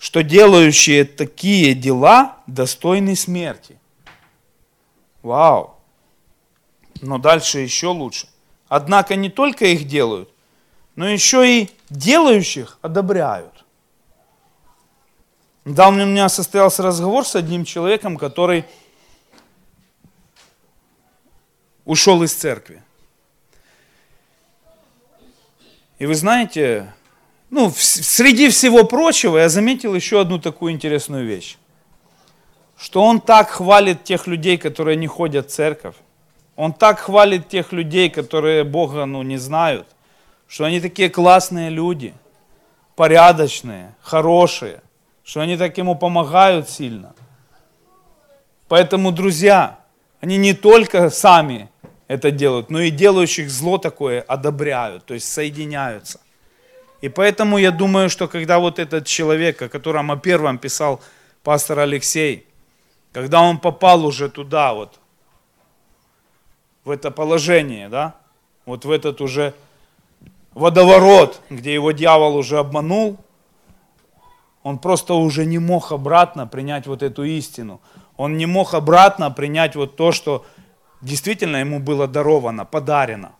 что делающие такие дела достойны смерти. Вау! Но дальше еще лучше. Однако не только их делают, но еще и делающих одобряют. Недавно у меня состоялся разговор с одним человеком, который ушел из церкви. И вы знаете, ну, среди всего прочего я заметил еще одну такую интересную вещь. Что он так хвалит тех людей, которые не ходят в церковь. Он так хвалит тех людей, которые Бога ну, не знают. Что они такие классные люди, порядочные, хорошие. Что они так ему помогают сильно. Поэтому, друзья, они не только сами это делают, но и делающих зло такое одобряют, то есть соединяются. И поэтому я думаю, что когда вот этот человек, о котором о первом писал пастор Алексей, когда он попал уже туда, вот, в это положение, да, вот в этот уже водоворот, где его дьявол уже обманул, он просто уже не мог обратно принять вот эту истину. Он не мог обратно принять вот то, что действительно ему было даровано, подарено.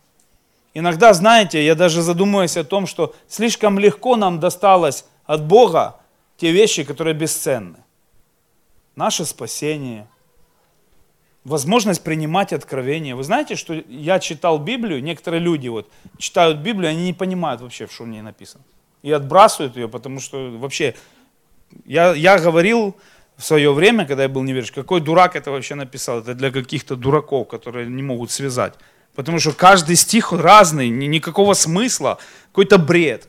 Иногда, знаете, я даже задумываюсь о том, что слишком легко нам досталось от Бога те вещи, которые бесценны. Наше спасение, возможность принимать откровения. Вы знаете, что я читал Библию, некоторые люди вот читают Библию, они не понимают вообще, что в ней написано. И отбрасывают ее, потому что вообще, я, я говорил в свое время, когда я был неверующий, какой дурак это вообще написал? Это для каких-то дураков, которые не могут связать. Потому что каждый стих разный, никакого смысла, какой-то бред.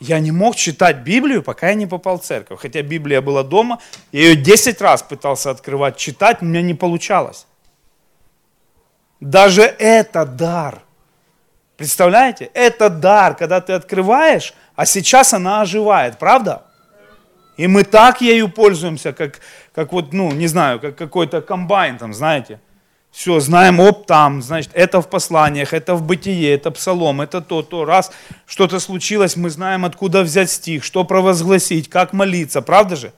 Я не мог читать Библию, пока я не попал в церковь. Хотя Библия была дома, я ее 10 раз пытался открывать, читать, у меня не получалось. Даже это дар. Представляете? Это дар, когда ты открываешь, а сейчас она оживает, правда? И мы так ею пользуемся, как, как вот, ну, не знаю, как какой-то комбайн там, знаете. Все, знаем, оп, там, значит, это в посланиях, это в бытие, это псалом, это то, то. Раз что-то случилось, мы знаем, откуда взять стих, что провозгласить, как молиться, правда же?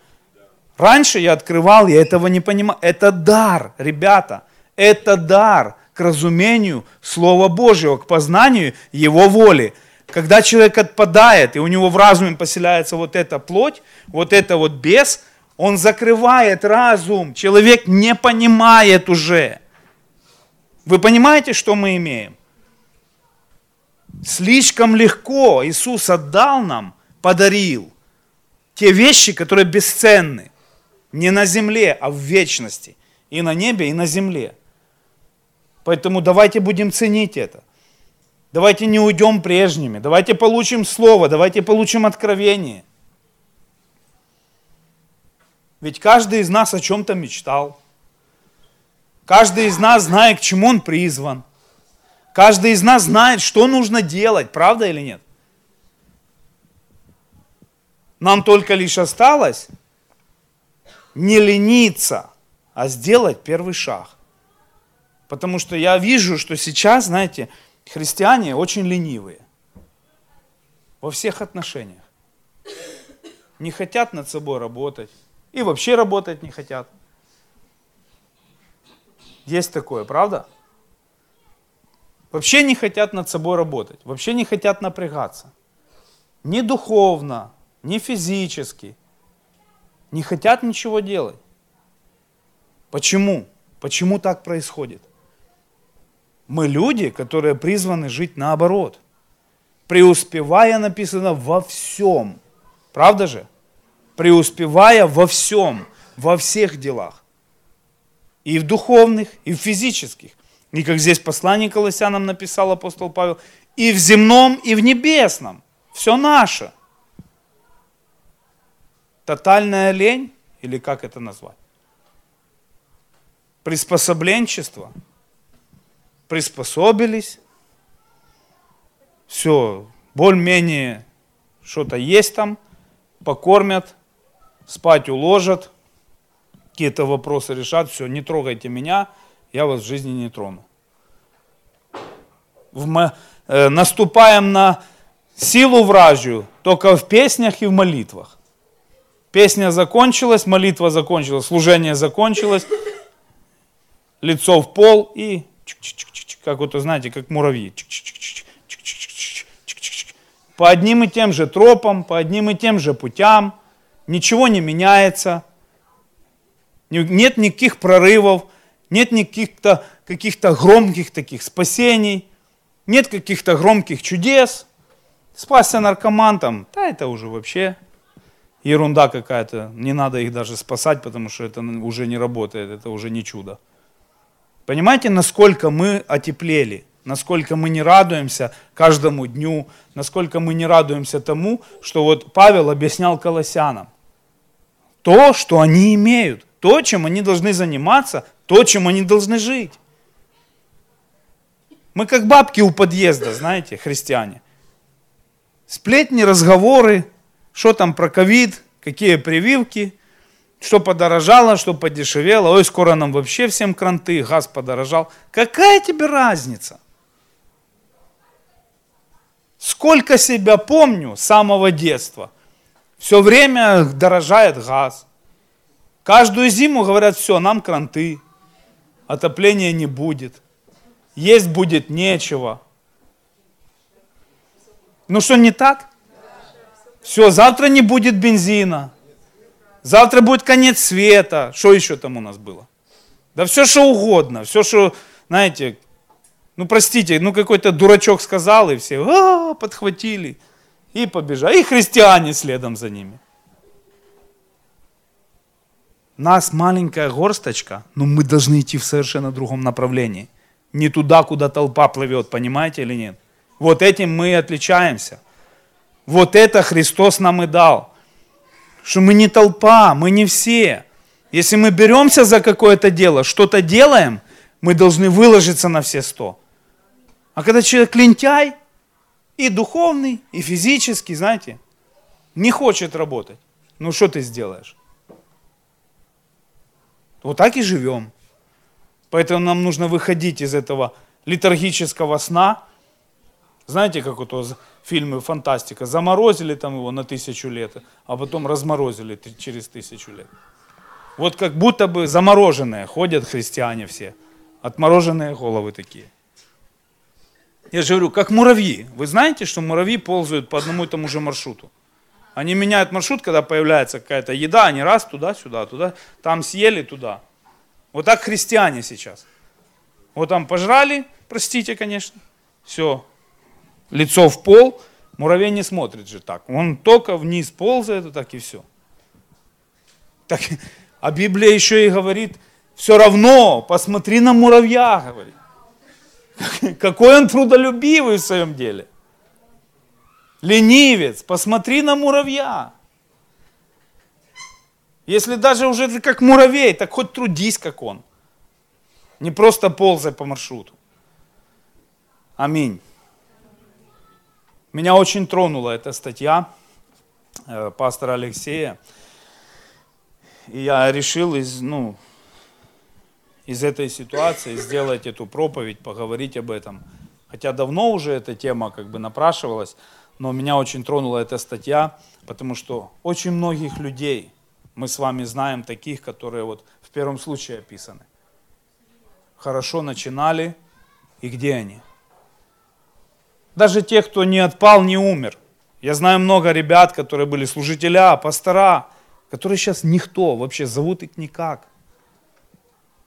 Раньше я открывал, я этого не понимал. Это дар, ребята, это дар к разумению Слова Божьего, к познанию Его воли. Когда человек отпадает, и у него в разуме поселяется вот эта плоть, вот это вот бес, он закрывает разум. Человек не понимает уже. Вы понимаете, что мы имеем? Слишком легко Иисус отдал нам, подарил те вещи, которые бесценны. Не на земле, а в вечности. И на небе, и на земле. Поэтому давайте будем ценить это. Давайте не уйдем прежними. Давайте получим слово, давайте получим откровение. Ведь каждый из нас о чем-то мечтал. Каждый из нас знает, к чему он призван. Каждый из нас знает, что нужно делать, правда или нет? Нам только лишь осталось не лениться, а сделать первый шаг. Потому что я вижу, что сейчас, знаете, христиане очень ленивые. Во всех отношениях. Не хотят над собой работать. И вообще работать не хотят. Есть такое, правда? Вообще не хотят над собой работать. Вообще не хотят напрягаться. Ни духовно, ни физически. Не хотят ничего делать. Почему? Почему так происходит? Мы люди, которые призваны жить наоборот. Преуспевая написано во всем. Правда же? Преуспевая во всем, во всех делах. И в духовных, и в физических. И как здесь послание Колоссянам написал апостол Павел, и в земном, и в небесном. Все наше. Тотальная лень, или как это назвать? Приспособленчество – приспособились, все, более-менее что-то есть там, покормят, спать уложат, какие-то вопросы решат, все, не трогайте меня, я вас в жизни не трону. В, э, наступаем на силу вражью только в песнях и в молитвах. Песня закончилась, молитва закончилась, служение закончилось, лицо в пол и как вот, знаете, как муравьи. По одним и тем же тропам, по одним и тем же путям, ничего не меняется, нет никаких прорывов, нет никаких-то каких-то громких таких спасений, нет каких-то громких чудес. Спасся наркоман там, да это уже вообще ерунда какая-то, не надо их даже спасать, потому что это уже не работает, это уже не чудо. Понимаете, насколько мы отеплели, насколько мы не радуемся каждому дню, насколько мы не радуемся тому, что вот Павел объяснял колоссянам. То, что они имеют, то, чем они должны заниматься, то, чем они должны жить. Мы как бабки у подъезда, знаете, христиане. Сплетни, разговоры, что там про ковид, какие прививки – что подорожало, что подешевело. Ой, скоро нам вообще всем кранты, газ подорожал. Какая тебе разница? Сколько себя помню с самого детства. Все время дорожает газ. Каждую зиму говорят, все, нам кранты. Отопления не будет. Есть будет нечего. Ну что, не так? Все, завтра не будет бензина. Завтра будет конец света. Что еще там у нас было? Да все, что угодно. Все, что, знаете, ну простите, ну какой-то дурачок сказал, и все а, подхватили и побежали. И христиане следом за ними. Нас маленькая горсточка, но мы должны идти в совершенно другом направлении. Не туда, куда толпа плывет, понимаете или нет? Вот этим мы и отличаемся. Вот это Христос нам и дал. Что мы не толпа, мы не все. Если мы беремся за какое-то дело, что-то делаем, мы должны выложиться на все сто. А когда человек лентяй, и духовный, и физический, знаете, не хочет работать, ну что ты сделаешь? Вот так и живем. Поэтому нам нужно выходить из этого литургического сна. Знаете, как вот фильмы фантастика, заморозили там его на тысячу лет, а потом разморозили через тысячу лет. Вот как будто бы замороженные ходят христиане все, отмороженные головы такие. Я же говорю, как муравьи. Вы знаете, что муравьи ползают по одному и тому же маршруту? Они меняют маршрут, когда появляется какая-то еда, они раз туда-сюда, туда, там съели, туда. Вот так христиане сейчас. Вот там пожрали, простите, конечно, все, лицо в пол, муравей не смотрит же так. Он только вниз ползает, так и все. Так, а Библия еще и говорит, все равно, посмотри на муравья, говорит. Какой он трудолюбивый в своем деле. Ленивец, посмотри на муравья. Если даже уже ты как муравей, так хоть трудись, как он. Не просто ползай по маршруту. Аминь. Меня очень тронула эта статья э, пастора Алексея. И я решил из, ну, из этой ситуации сделать эту проповедь, поговорить об этом. Хотя давно уже эта тема как бы напрашивалась, но меня очень тронула эта статья, потому что очень многих людей мы с вами знаем таких, которые вот в первом случае описаны. Хорошо начинали, и где они? Даже те, кто не отпал, не умер. Я знаю много ребят, которые были служителя, пастора, которые сейчас никто, вообще зовут их никак.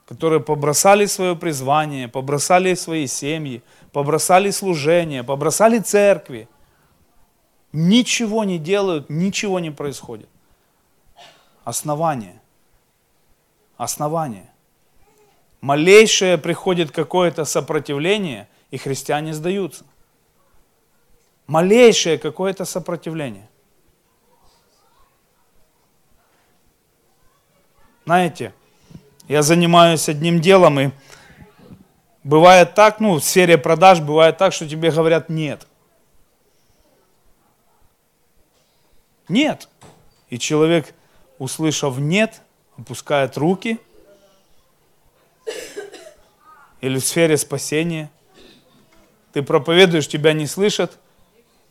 Которые побросали свое призвание, побросали свои семьи, побросали служение, побросали церкви. Ничего не делают, ничего не происходит. Основание. Основание. Малейшее приходит какое-то сопротивление, и христиане сдаются малейшее какое-то сопротивление. Знаете, я занимаюсь одним делом, и бывает так, ну, в сфере продаж бывает так, что тебе говорят нет. Нет. И человек, услышав нет, опускает руки. Или в сфере спасения. Ты проповедуешь, тебя не слышат –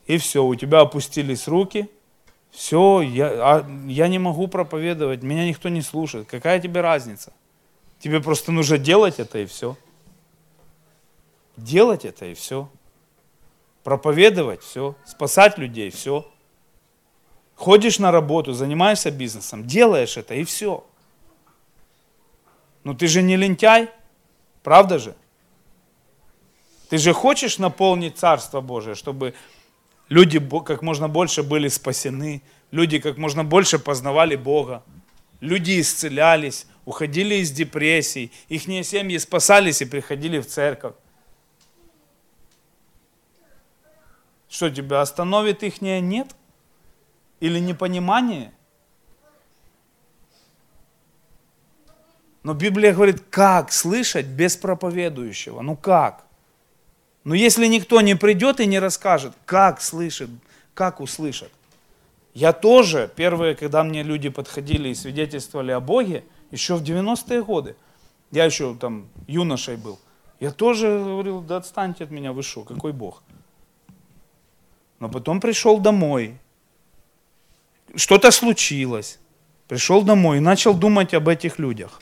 и все, у тебя опустились руки, все, я, а, я не могу проповедовать, меня никто не слушает. Какая тебе разница? Тебе просто нужно делать это и все. Делать это и все. Проповедовать все. Спасать людей все. Ходишь на работу, занимаешься бизнесом, делаешь это и все. Но ты же не лентяй, правда же? Ты же хочешь наполнить Царство Божие, чтобы люди как можно больше были спасены, люди как можно больше познавали Бога, люди исцелялись, уходили из депрессий, их семьи спасались и приходили в церковь. Что тебя остановит их нет? Или непонимание? Но Библия говорит, как слышать без проповедующего? Ну как? Но если никто не придет и не расскажет, как слышит, как услышат. Я тоже, первые, когда мне люди подходили и свидетельствовали о Боге, еще в 90-е годы, я еще там юношей был, я тоже говорил, да отстаньте от меня, вы что, какой Бог? Но потом пришел домой, что-то случилось, пришел домой и начал думать об этих людях.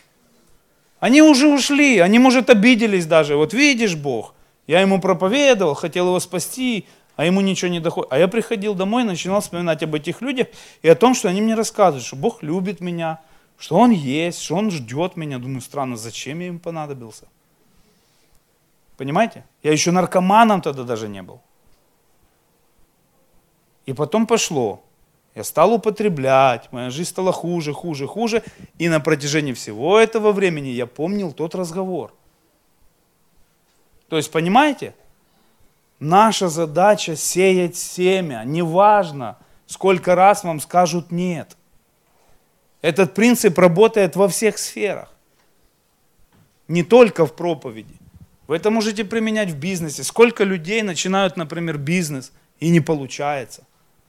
Они уже ушли, они, может, обиделись даже. Вот видишь, Бог, я ему проповедовал, хотел его спасти, а ему ничего не доходит. А я приходил домой и начинал вспоминать об этих людях и о том, что они мне рассказывают, что Бог любит меня, что Он есть, что Он ждет меня. Думаю, странно, зачем я им понадобился? Понимаете? Я еще наркоманом тогда даже не был. И потом пошло. Я стал употреблять, моя жизнь стала хуже, хуже, хуже. И на протяжении всего этого времени я помнил тот разговор. То есть, понимаете? Наша задача сеять семя. Неважно, сколько раз вам скажут нет. Этот принцип работает во всех сферах. Не только в проповеди. Вы это можете применять в бизнесе. Сколько людей начинают, например, бизнес и не получается.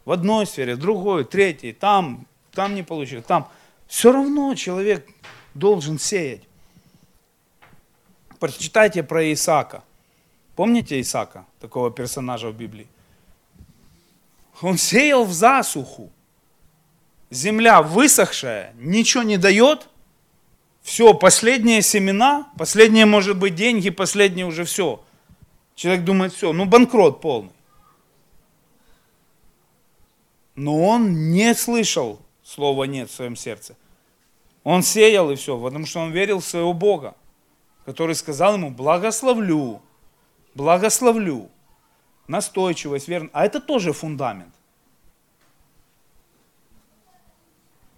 В одной сфере, в другой, в третьей, там, там не получилось, там. Все равно человек должен сеять. Прочитайте про Исаака. Помните Исаака, такого персонажа в Библии? Он сеял в засуху. Земля высохшая, ничего не дает. Все, последние семена, последние, может быть, деньги, последние уже все. Человек думает, все, ну банкрот полный. Но он не слышал слова «нет» в своем сердце. Он сеял и все, потому что он верил в своего Бога, который сказал ему «благословлю, благословлю». Настойчивость, верно. А это тоже фундамент.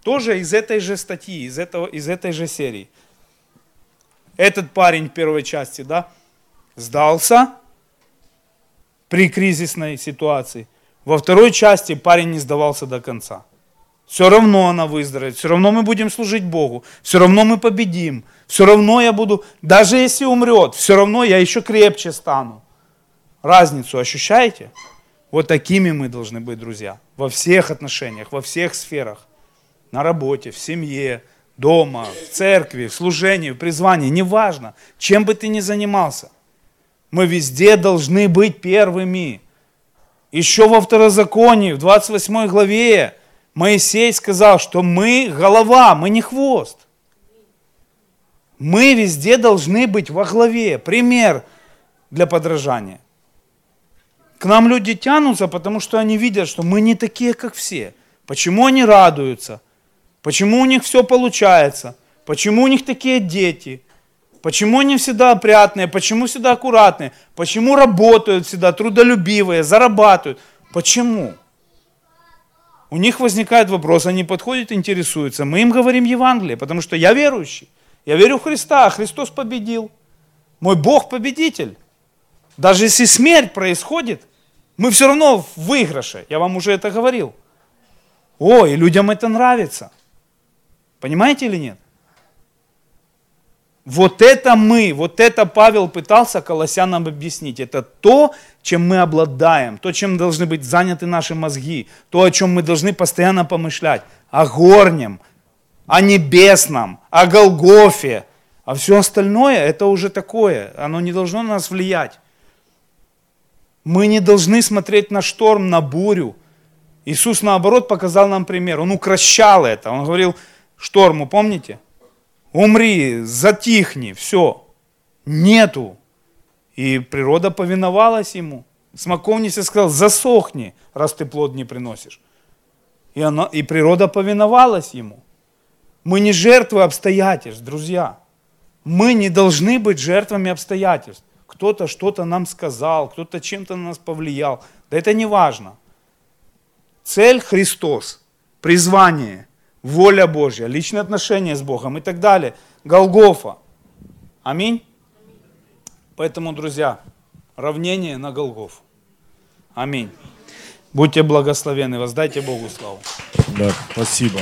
Тоже из этой же статьи, из, этого, из этой же серии. Этот парень в первой части, да, сдался при кризисной ситуации – во второй части парень не сдавался до конца. Все равно она выздоровеет, все равно мы будем служить Богу, все равно мы победим, все равно я буду, даже если умрет, все равно я еще крепче стану. Разницу ощущаете? Вот такими мы должны быть, друзья, во всех отношениях, во всех сферах. На работе, в семье, дома, в церкви, в служении, в призвании, неважно, чем бы ты ни занимался. Мы везде должны быть первыми. Еще во второзаконии, в 28 главе, Моисей сказал, что мы голова, мы не хвост. Мы везде должны быть во главе. Пример для подражания. К нам люди тянутся, потому что они видят, что мы не такие, как все. Почему они радуются? Почему у них все получается? Почему у них такие дети? Почему они всегда опрятные, почему всегда аккуратные, почему работают всегда трудолюбивые, зарабатывают. Почему? У них возникает вопрос, они подходят, интересуются. Мы им говорим Евангелие, потому что я верующий. Я верю в Христа, а Христос победил. Мой Бог победитель. Даже если смерть происходит, мы все равно в выигрыше. Я вам уже это говорил. О, и людям это нравится. Понимаете или нет? Вот это мы, вот это Павел пытался колоссянам объяснить. Это то, чем мы обладаем, то, чем должны быть заняты наши мозги, то, о чем мы должны постоянно помышлять. О горнем, о небесном, о Голгофе. А все остальное, это уже такое, оно не должно на нас влиять. Мы не должны смотреть на шторм, на бурю. Иисус, наоборот, показал нам пример. Он укращал это. Он говорил шторму, помните? Умри, затихни, все. Нету. И природа повиновалась ему. Смоковница сказал, засохни, раз ты плод не приносишь. И, она, и природа повиновалась ему. Мы не жертвы обстоятельств, друзья. Мы не должны быть жертвами обстоятельств. Кто-то что-то нам сказал, кто-то чем-то на нас повлиял. Да это не важно. Цель Христос, призвание воля Божья, личные отношения с Богом и так далее. Голгофа. Аминь. Поэтому, друзья, равнение на Голгофу. Аминь. Будьте благословенны, воздайте Богу славу. Да, спасибо.